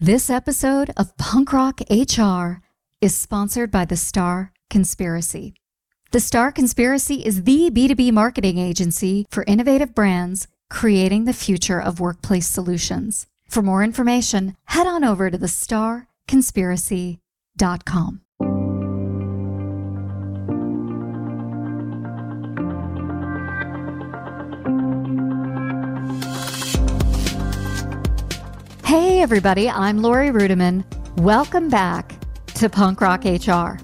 This episode of Punk Rock HR is sponsored by The Star Conspiracy. The Star Conspiracy is the B2B marketing agency for innovative brands creating the future of workplace solutions. For more information, head on over to thestarconspiracy.com. Everybody, I'm Laurie Ruettimann. Welcome back to Punk Rock HR.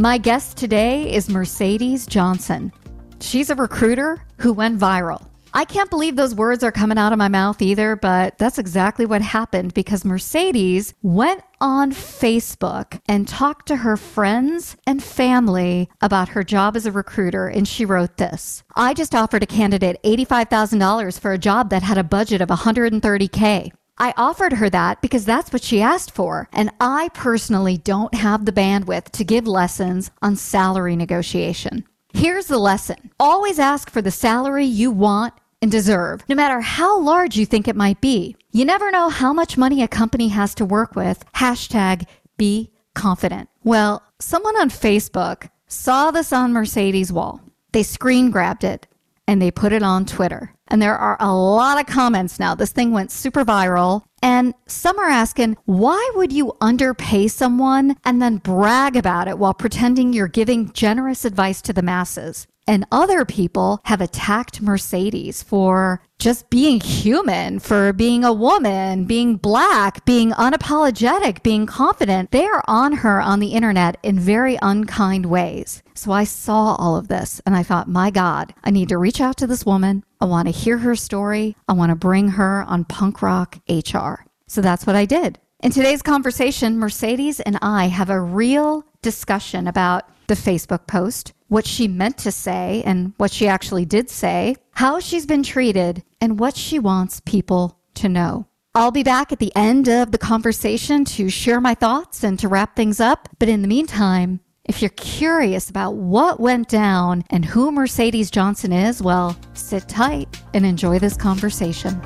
My guest today is Mercedes Johnson. She's a recruiter who went viral. I can't believe those words are coming out of my mouth either, but that's exactly what happened because Mercedes went on Facebook and talked to her friends and family about her job as a recruiter. And she wrote this I just offered a candidate $85,000 for a job that had a budget of 130K. I offered her that because that's what she asked for. And I personally don't have the bandwidth to give lessons on salary negotiation. Here's the lesson always ask for the salary you want and deserve, no matter how large you think it might be. You never know how much money a company has to work with. Hashtag be confident. Well, someone on Facebook saw this on Mercedes' wall. They screen grabbed it and they put it on Twitter. And there are a lot of comments now. This thing went super viral. And some are asking, why would you underpay someone and then brag about it while pretending you're giving generous advice to the masses? And other people have attacked Mercedes for just being human, for being a woman, being black, being unapologetic, being confident. They are on her on the internet in very unkind ways. So I saw all of this and I thought, my God, I need to reach out to this woman. I want to hear her story. I want to bring her on Punk Rock HR. So that's what I did. In today's conversation, Mercedes and I have a real discussion about the Facebook post, what she meant to say and what she actually did say, how she's been treated, and what she wants people to know. I'll be back at the end of the conversation to share my thoughts and to wrap things up. But in the meantime, if you're curious about what went down and who Mercedes Johnson is, well, sit tight and enjoy this conversation.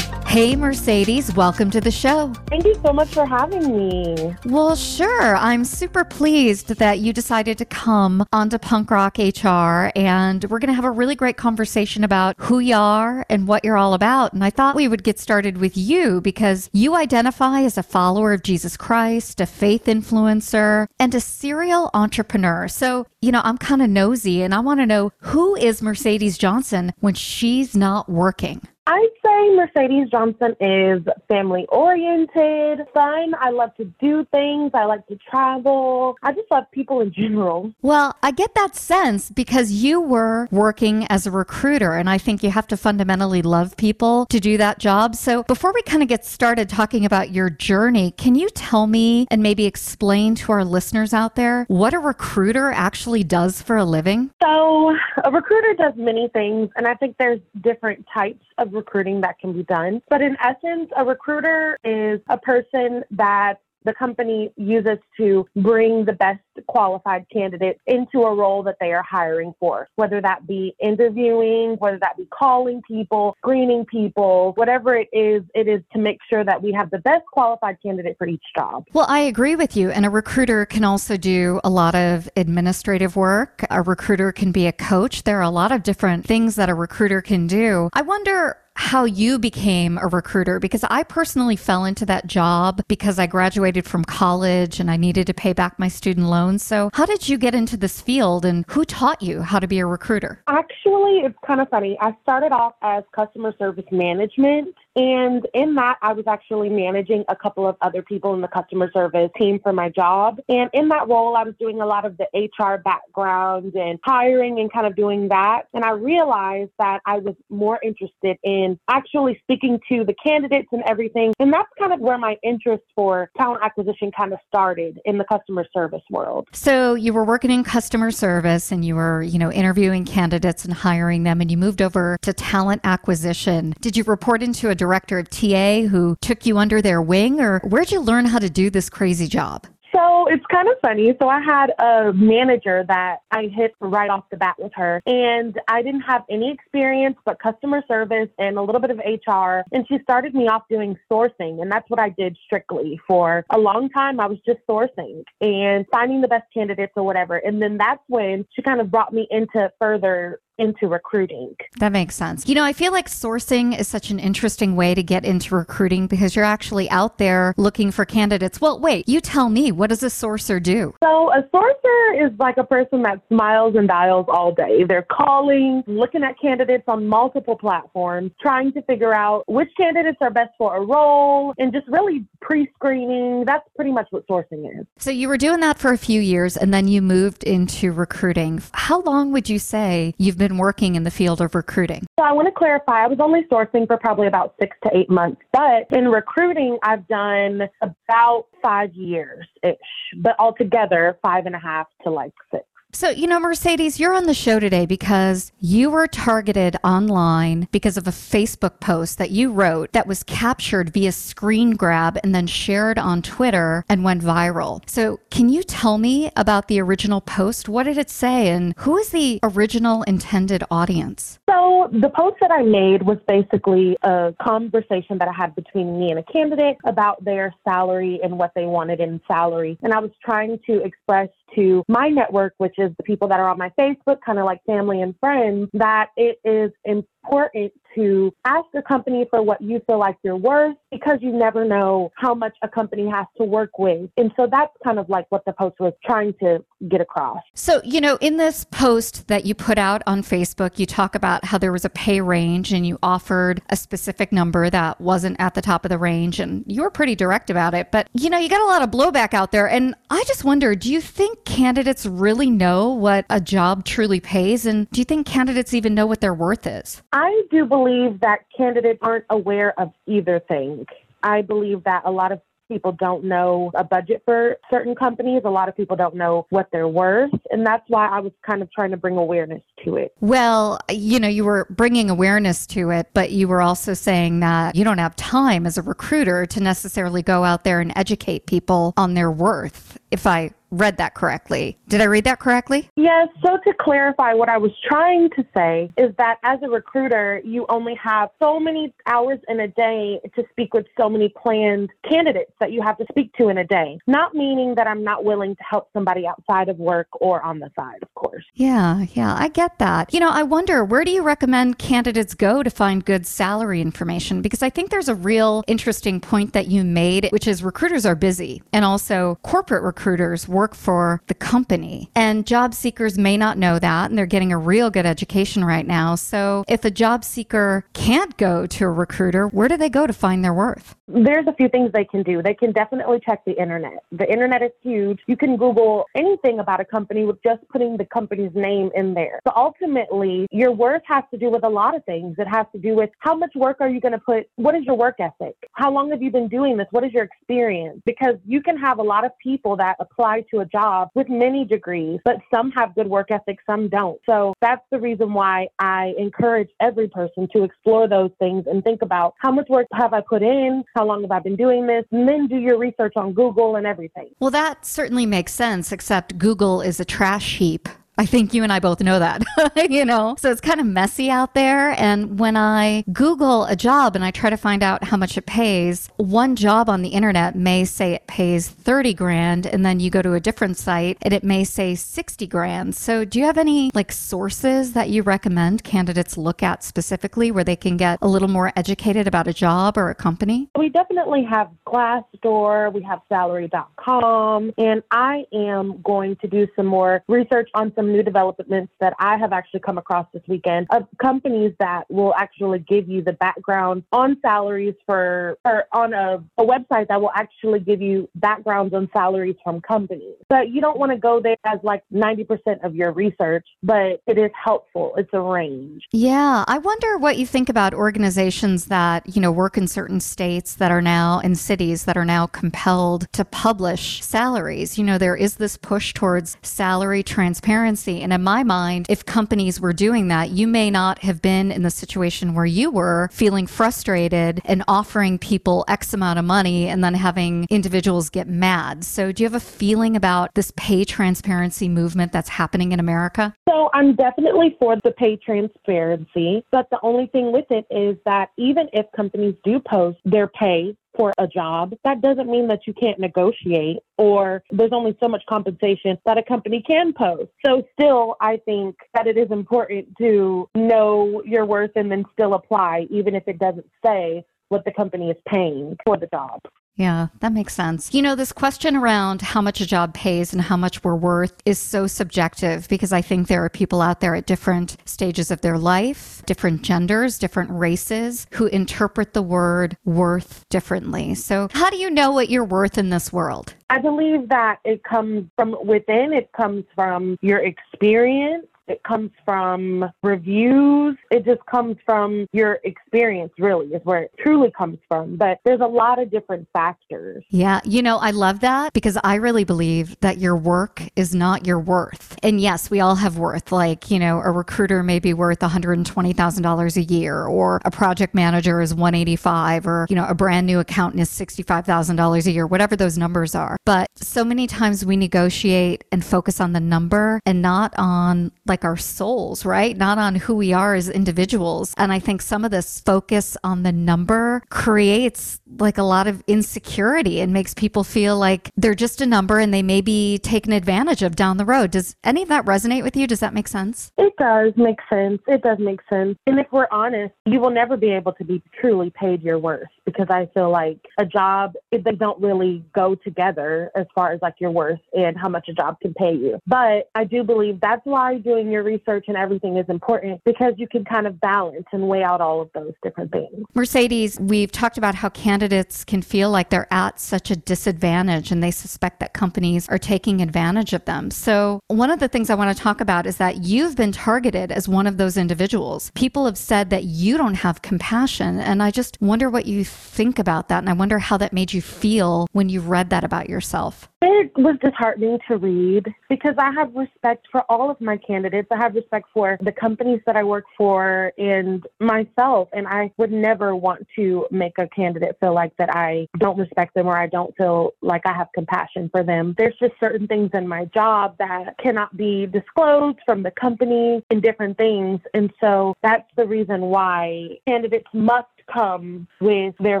Hey, Mercedes, welcome to the show. Thank you so much for having me. Well, sure. I'm super pleased that you decided to come onto Punk Rock HR, and we're going to have a really great conversation about who you are and what you're all about. And I thought we would get started with you because you identify as a follower of Jesus Christ, a faith influencer, and a serial entrepreneur. So, you know, I'm kind of nosy and I want to know who is Mercedes Johnson when she's not working? I'd say Mercedes Johnson is family oriented, fun. I love to do things. I like to travel. I just love people in general. Well, I get that sense because you were working as a recruiter, and I think you have to fundamentally love people to do that job. So, before we kind of get started talking about your journey, can you tell me and maybe explain to our listeners out there what a recruiter actually does for a living? So, a recruiter does many things, and I think there's different types of recruiting that can be done. But in essence, a recruiter is a person that the company uses to bring the best qualified candidate into a role that they are hiring for, whether that be interviewing, whether that be calling people, screening people, whatever it is, it is to make sure that we have the best qualified candidate for each job. Well, I agree with you. And a recruiter can also do a lot of administrative work. A recruiter can be a coach. There are a lot of different things that a recruiter can do. I wonder how you became a recruiter because I personally fell into that job because I graduated from college and I needed to pay back my student loans. So, how did you get into this field and who taught you how to be a recruiter? Actually, it's kind of funny. I started off as customer service management And in that, I was actually managing a couple of other people in the customer service team for my job. And in that role, I was doing a lot of the HR background and hiring and kind of doing that. And I realized that I was more interested in actually speaking to the candidates and everything. And that's kind of where my interest for talent acquisition kind of started in the customer service world. So you were working in customer service and you were, you know, interviewing candidates and hiring them and you moved over to talent acquisition. Did you report into a director of TA who took you under their wing or where'd you learn how to do this crazy job? So it's kind of funny. So I had a manager that I hit right off the bat with her, and I didn't have any experience but customer service and a little bit of HR. And she started me off doing sourcing, and that's what I did strictly for a long time. I was just sourcing and finding the best candidates or whatever. And then that's when she kind of brought me into further into recruiting. That makes sense. You know, I feel like sourcing is such an interesting way to get into recruiting because you're actually out there looking for candidates. Well, wait, you tell me, what does a sourcer do? So, a sourcer is like a person that smiles and dials all day. They're calling, looking at candidates on multiple platforms, trying to figure out which candidates are best for a role and just really pre screening. That's pretty much what sourcing is. So, you were doing that for a few years and then you moved into recruiting. How long would you say you've been been working in the field of recruiting? So I want to clarify, I was only sourcing for probably about six to eight months, but in recruiting, I've done about five years ish, but altogether, five and a half to like six. So, you know, Mercedes, you're on the show today because you were targeted online because of a Facebook post that you wrote that was captured via screen grab and then shared on Twitter and went viral. So, can you tell me about the original post? What did it say and who is the original intended audience? So, the post that I made was basically a conversation that I had between me and a candidate about their salary and what they wanted in salary. And I was trying to express to my network, which is the people that are on my Facebook, kind of like family and friends, that it is important to ask a company for what you feel like you're worth because you never know how much a company has to work with. And so that's kind of like what the post was trying to get across. So, you know, in this post that you put out on Facebook, you talk about how there was a pay range and you offered a specific number that wasn't at the top of the range. And you were pretty direct about it. But, you know, you got a lot of blowback out there. And I just wonder do you think candidates really know what a job truly pays? And do you think candidates even know what their worth is? I do believe that candidates aren't aware of either thing. I believe that a lot of people don't know a budget for certain companies. A lot of people don't know what they're worth. And that's why I was kind of trying to bring awareness to it. Well, you know, you were bringing awareness to it, but you were also saying that you don't have time as a recruiter to necessarily go out there and educate people on their worth, if I read that correctly. Did I read that correctly? Yes. So to clarify, what I was trying to say is that as a recruiter, you only have so many hours in a day to speak with so many planned candidates that you have to speak to in a day. Not meaning that I'm not willing to help somebody outside of work or on the side, of course. Yeah, yeah, I get that. You know, I wonder where do you recommend candidates go to find good salary information? Because I think there's a real interesting point that you made, which is recruiters are busy and also corporate recruiters work for the company. And job seekers may not know that, and they're getting a real good education right now. So if a job seeker can't go to a recruiter, where do they go to find their worth? There's a few things they can do. They can definitely check the internet. The internet is huge. You can Google anything about a company with just putting the company's name in there. So ultimately, your worth has to do with a lot of things. It has to do with how much work are you going to put? What is your work ethic? How long have you been doing this? What is your experience? Because you can have a lot of people that apply to a job with many degrees, but some have good work ethic, some don't. So that's the reason why I encourage every person to explore those things and think about how much work have I put in? How long have I been doing this? And then do your research on Google and everything. Well, that certainly makes sense, except Google is a trash heap I think you and I both know that, you know? So it's kind of messy out there. And when I Google a job and I try to find out how much it pays, one job on the internet may say it pays 30 grand. And then you go to a different site and it may say 60 grand. So do you have any like sources that you recommend candidates look at specifically where they can get a little more educated about a job or a company? We definitely have Glassdoor, we have salary.com, and I am going to do some more research on some some new developments that I have actually come across this weekend of companies that will actually give you the background on salaries for, or on a, a website that will actually give you backgrounds on salaries from companies. But you don't want to go there as like 90% of your research, but it is helpful. It's a range. Yeah. I wonder what you think about organizations that, you know, work in certain states that are now in cities that are now compelled to publish salaries. You know, there is this push towards salary transparency. And in my mind, if companies were doing that, you may not have been in the situation where you were feeling frustrated and offering people X amount of money and then having individuals get mad. So, do you have a feeling about this pay transparency movement that's happening in America? So, I'm definitely for the pay transparency, but the only thing with it is that even if companies do post their pay for a job, that doesn't mean that you can't negotiate or there's only so much compensation that a company can post. So still, I think that it is important to know your worth and then still apply, even if it doesn't say what the company is paying for the job. Yeah, that makes sense. You know, this question around how much a job pays and how much we're worth is so subjective because I think there are people out there at different stages of their life, different genders, different races who interpret the word worth differently. So, how do you know what you're worth in this world? I believe that it comes from within, it comes from your experience it comes from reviews. It just comes from your experience, really, is where it truly comes from. But there's a lot of different factors. Yeah. You know, I love that because I really believe that your work is not your worth. And yes, we all have worth. Like, you know, a recruiter may be worth $120,000 a year, or a project manager is 185, or, you know, a brand new accountant is $65,000 a year, whatever those numbers are. But so many times we negotiate and focus on the number and not on like like our souls, right? Not on who we are as individuals. And I think some of this focus on the number creates like a lot of insecurity and makes people feel like they're just a number and they may be taken advantage of down the road. Does any of that resonate with you? Does that make sense? It does make sense. It does make sense. And if we're honest, you will never be able to be truly paid your worth because I feel like a job, they don't really go together as far as like your worth and how much a job can pay you. But I do believe that's why doing your research and everything is important because you can kind of balance and weigh out all of those different things. Mercedes, we've talked about how candidates can feel like they're at such a disadvantage and they suspect that companies are taking advantage of them. So, one of the things I want to talk about is that you've been targeted as one of those individuals. People have said that you don't have compassion, and I just wonder what you think about that. And I wonder how that made you feel when you read that about yourself. It was disheartening to read because I have respect for all of my candidates. I have respect for the companies that I work for and myself. And I would never want to make a candidate feel like that I don't respect them or I don't feel like I have compassion for them. There's just certain things in my job that cannot be disclosed from the company and different things. And so that's the reason why candidates must come with their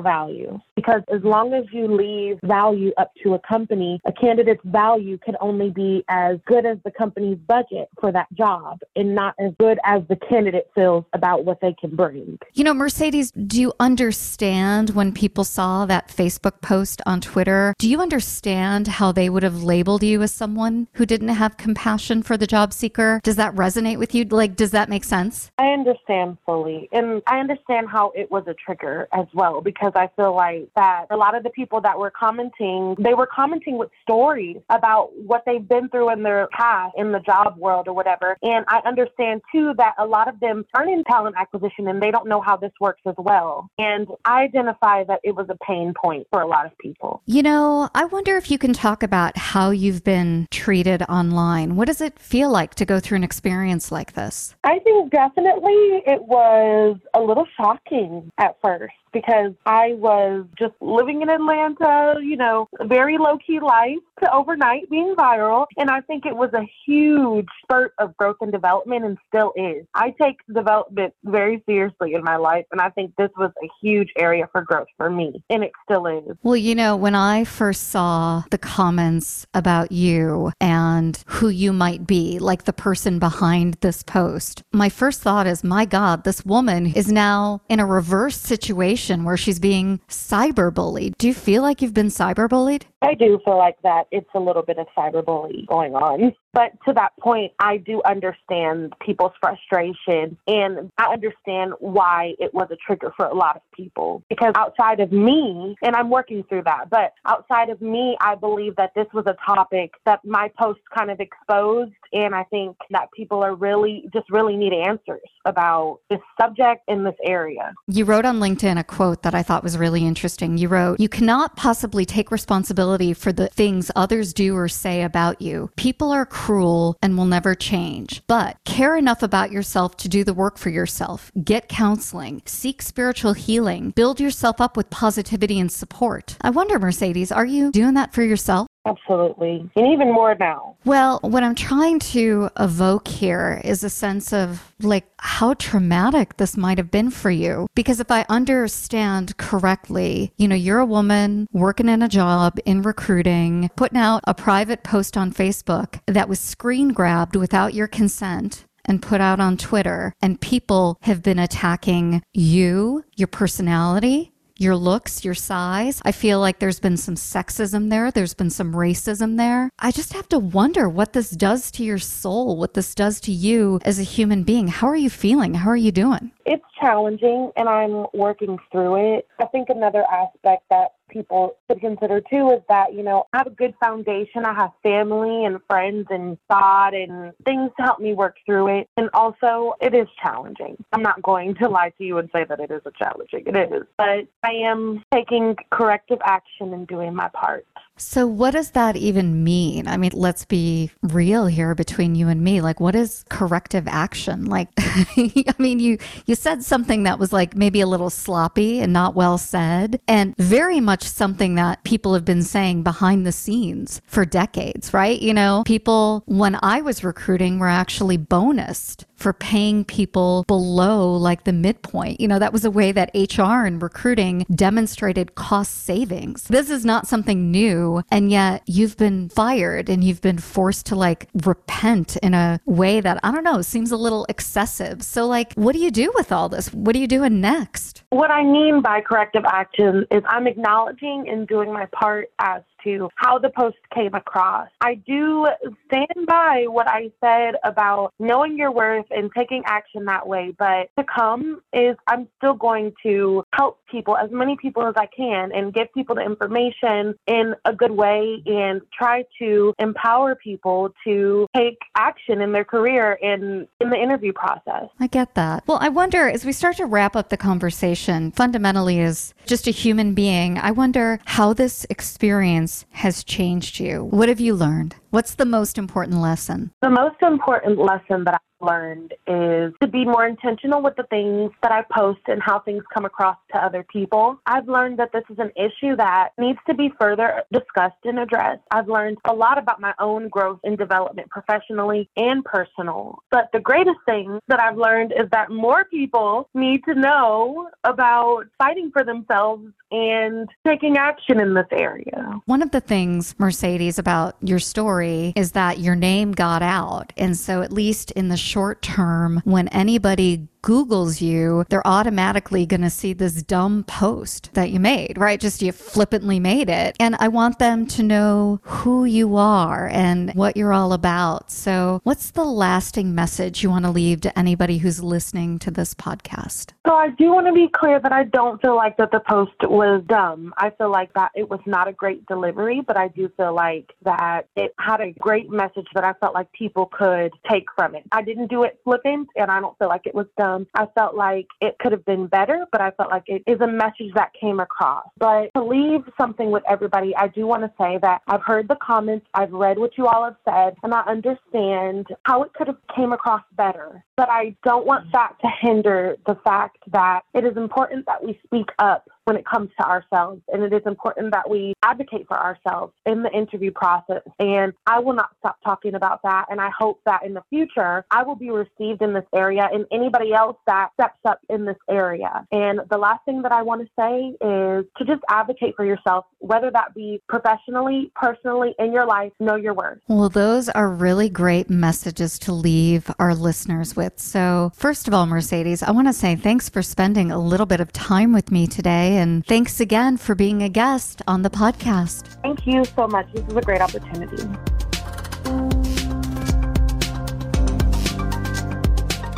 value. Because as long as you leave value up to a company, a candidate's value can only be as good as the company's budget for that job and not as good as the candidate feels about what they can bring. You know, Mercedes, do you understand when people saw that Facebook post on Twitter? Do you understand how they would have labeled you as someone who didn't have compassion for the job seeker? Does that resonate with you? Like, does that make sense? I understand fully. And I understand how it was a trigger as well because I feel like that a lot of the people that were commenting, they were commenting with stories about what they've been through in their past in the job world or whatever. And I understand too that a lot of them aren't in talent acquisition and they don't know how this works as well. And I identify that it was a pain point for a lot of people. You know, I wonder if you can talk about how you've been treated online. What does it feel like to go through an experience like this? I think definitely it was a little shocking at first because I was just living in Atlanta, you know, very low key life to overnight being viral. And I think it was a huge spurt of growth and development and still is. I take development very seriously in my life. And I think this was a huge area for growth for me. And it still is. Well, you know, when I first saw the comments about you and who you might be, like the person behind this post, my first thought is, my God, this woman is now in a reverse situation situation where she's being cyberbullied. Do you feel like you've been cyberbullied? I do feel like that it's a little bit of cyberbullying going on. But to that point, I do understand people's frustration and I understand why it was a trigger for a lot of people. Because outside of me, and I'm working through that, but outside of me, I believe that this was a topic that my post kind of exposed. And I think that people are really, just really need answers about this subject in this area. You wrote on LinkedIn a quote that I thought was really interesting. You wrote, You cannot possibly take responsibility for the things others do or say about you. People are cruel and will never change. But care enough about yourself to do the work for yourself. Get counseling, seek spiritual healing, build yourself up with positivity and support. I wonder, Mercedes, are you doing that for yourself? Absolutely. And even more now. Well, what I'm trying to evoke here is a sense of like how traumatic this might have been for you. Because if I understand correctly, you know, you're a woman working in a job in recruiting, putting out a private post on Facebook that was screen grabbed without your consent and put out on Twitter, and people have been attacking you, your personality, your looks, your size. I feel like there's been some sexism there, there's been some racism there. I just have to wonder what this does to your soul, what this does to you as a human being. How are you feeling? How are you doing? It's challenging and I'm working through it. I think another aspect that people should consider too is that, you know, I have a good foundation. I have family and friends and God and things to help me work through it. And also, it is challenging. I'm not going to lie to you and say that it isn't challenging. It is. But I am taking corrective action and doing my part. So, what does that even mean? I mean, let's be real here between you and me. Like, what is corrective action? Like, I mean, you you said something that was like maybe a little sloppy and not well said, and very much something that people have been saying behind the scenes for decades, right? You know, people when I was recruiting were actually bonused for paying people below like the midpoint. You know, that was a way that HR and recruiting demonstrated cost savings. This is not something new. And yet you've been fired and you've been forced to like repent in a way that I don't know, seems a little excessive. So, like, what do you do with all this? What are you doing next? What I mean by corrective action is I'm acknowledging and doing my part as to how the post came across. I do stand by what I said about knowing your worth and taking action that way, but to come is I'm still going to help people, as many people as I can, and give people the information in a good way and try to empower people to take action in their career and in the interview process. I get that. Well, I wonder as we start to wrap up the conversation, fundamentally, as just a human being, I wonder how this experience has changed you. What have you learned? What's the most important lesson? The most important lesson that learned is to be more intentional with the things that I post and how things come across to other people. I've learned that this is an issue that needs to be further discussed and addressed. I've learned a lot about my own growth and development professionally and personal. But the greatest thing that I've learned is that more people need to know about fighting for themselves and taking action in this area. One of the things, Mercedes, about your story is that your name got out. And so, at least in the short term, when anybody Googles you, they're automatically going to see this dumb post that you made, right? Just you flippantly made it. And I want them to know who you are and what you're all about. So, what's the lasting message you want to leave to anybody who's listening to this podcast? So, I do want to be clear that I don't feel like that the post was dumb. I feel like that it was not a great delivery, but I do feel like that it had a great message that I felt like people could take from it. I didn't do it flippant, and I don't feel like it was dumb um, I felt like it could have been better, but I felt like it is a message that came across. But to leave something with everybody, I do want to say that I've heard the comments, I've read what you all have said, and I understand how it could have came across better. But I don't want that to hinder the fact that it is important that we speak up when it comes to ourselves. And it is important that we advocate for ourselves in the interview process. And I will not stop talking about that. And I hope that in the future, I will be received in this area and anybody else that steps up in this area. And the last thing that I want to say is to just advocate for yourself, whether that be professionally, personally, in your life, know your worth. Well, those are really great messages to leave our listeners with. So, first of all, Mercedes, I want to say thanks for spending a little bit of time with me today And thanks again for being a guest on the podcast. Thank you so much. This is a great opportunity.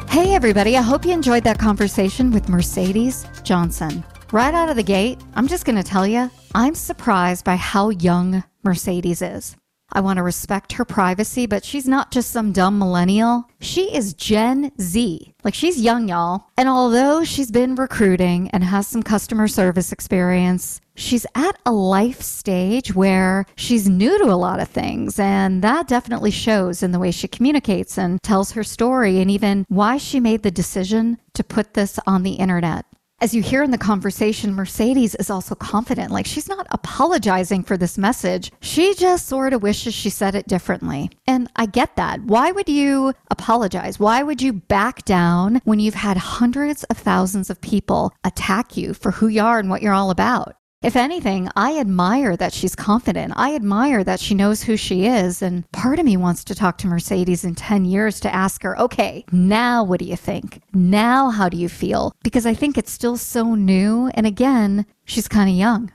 Hey, everybody. I hope you enjoyed that conversation with Mercedes Johnson. Right out of the gate, I'm just going to tell you, I'm surprised by how young Mercedes is. I want to respect her privacy, but she's not just some dumb millennial. She is Gen Z. Like she's young, y'all. And although she's been recruiting and has some customer service experience, she's at a life stage where she's new to a lot of things. And that definitely shows in the way she communicates and tells her story and even why she made the decision to put this on the internet as you hear in the conversation, Mercedes is also confident. Like she's not apologizing for this message. She just sort of wishes she said it differently. And I get that. Why would you apologize? Why would you back down when you've had hundreds of thousands of people attack you for who you are and what you're all about? If anything, I admire that she's confident. I admire that she knows who she is. And part of me wants to talk to Mercedes in 10 years to ask her, okay, now what do you think? Now how do you feel? Because I think it's still so new. And again, she's kind of young.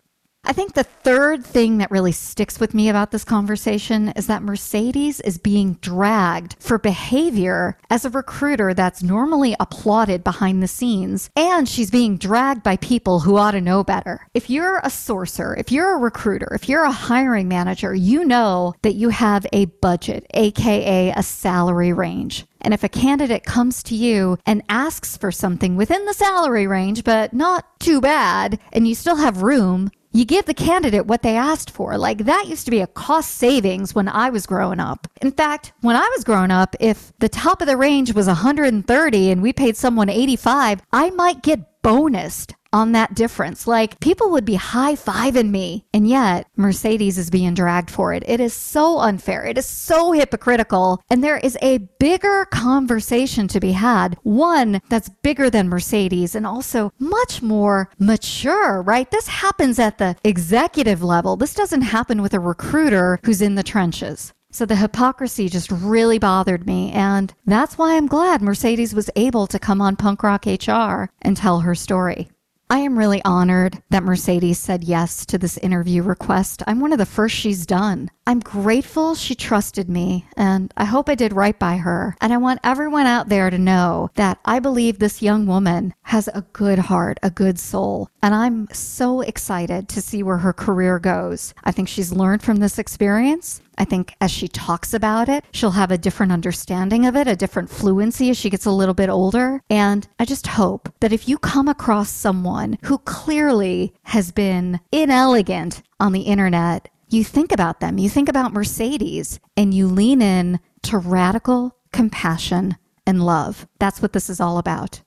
I think the third thing that really sticks with me about this conversation is that Mercedes is being dragged for behavior as a recruiter that's normally applauded behind the scenes, and she's being dragged by people who ought to know better. If you're a sourcer, if you're a recruiter, if you're a hiring manager, you know that you have a budget, aka a salary range. And if a candidate comes to you and asks for something within the salary range, but not too bad, and you still have room, you give the candidate what they asked for. Like that used to be a cost savings when I was growing up. In fact, when I was growing up, if the top of the range was 130 and we paid someone 85, I might get bonused on that difference. Like people would be high fiving me, and yet Mercedes is being dragged for it. It is so unfair. It is so hypocritical. And there is a bigger conversation to be had, one that's bigger than Mercedes and also much more mature, right? This happens at the executive level. This doesn't happen with a recruiter who's in the trenches. So the hypocrisy just really bothered me. And that's why I'm glad Mercedes was able to come on Punk Rock HR and tell her story. I am really honored that Mercedes said yes to this interview request. I'm one of the first she's done. I'm grateful she trusted me, and I hope I did right by her. And I want everyone out there to know that I believe this young woman has a good heart, a good soul, and I'm so excited to see where her career goes. I think she's learned from this experience. I think as she talks about it, she'll have a different understanding of it, a different fluency as she gets a little bit older. And I just hope that if you come across someone who clearly has been inelegant on the internet, you think about them, you think about Mercedes, and you lean in to radical compassion and love. That's what this is all about.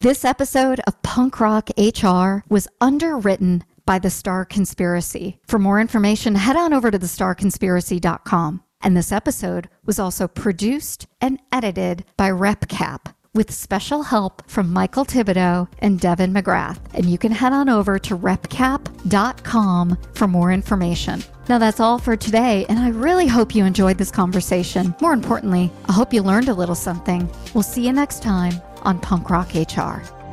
This episode of Punk Rock HR was underwritten by the Star Conspiracy. For more information, head on over to thestarconspiracy.com. And this episode was also produced and edited by RepCap with special help from Michael Thibodeau and Devin McGrath. And you can head on over to repcap.com for more information. Now, that's all for today, and I really hope you enjoyed this conversation. More importantly, I hope you learned a little something. We'll see you next time on Punk Rock HR.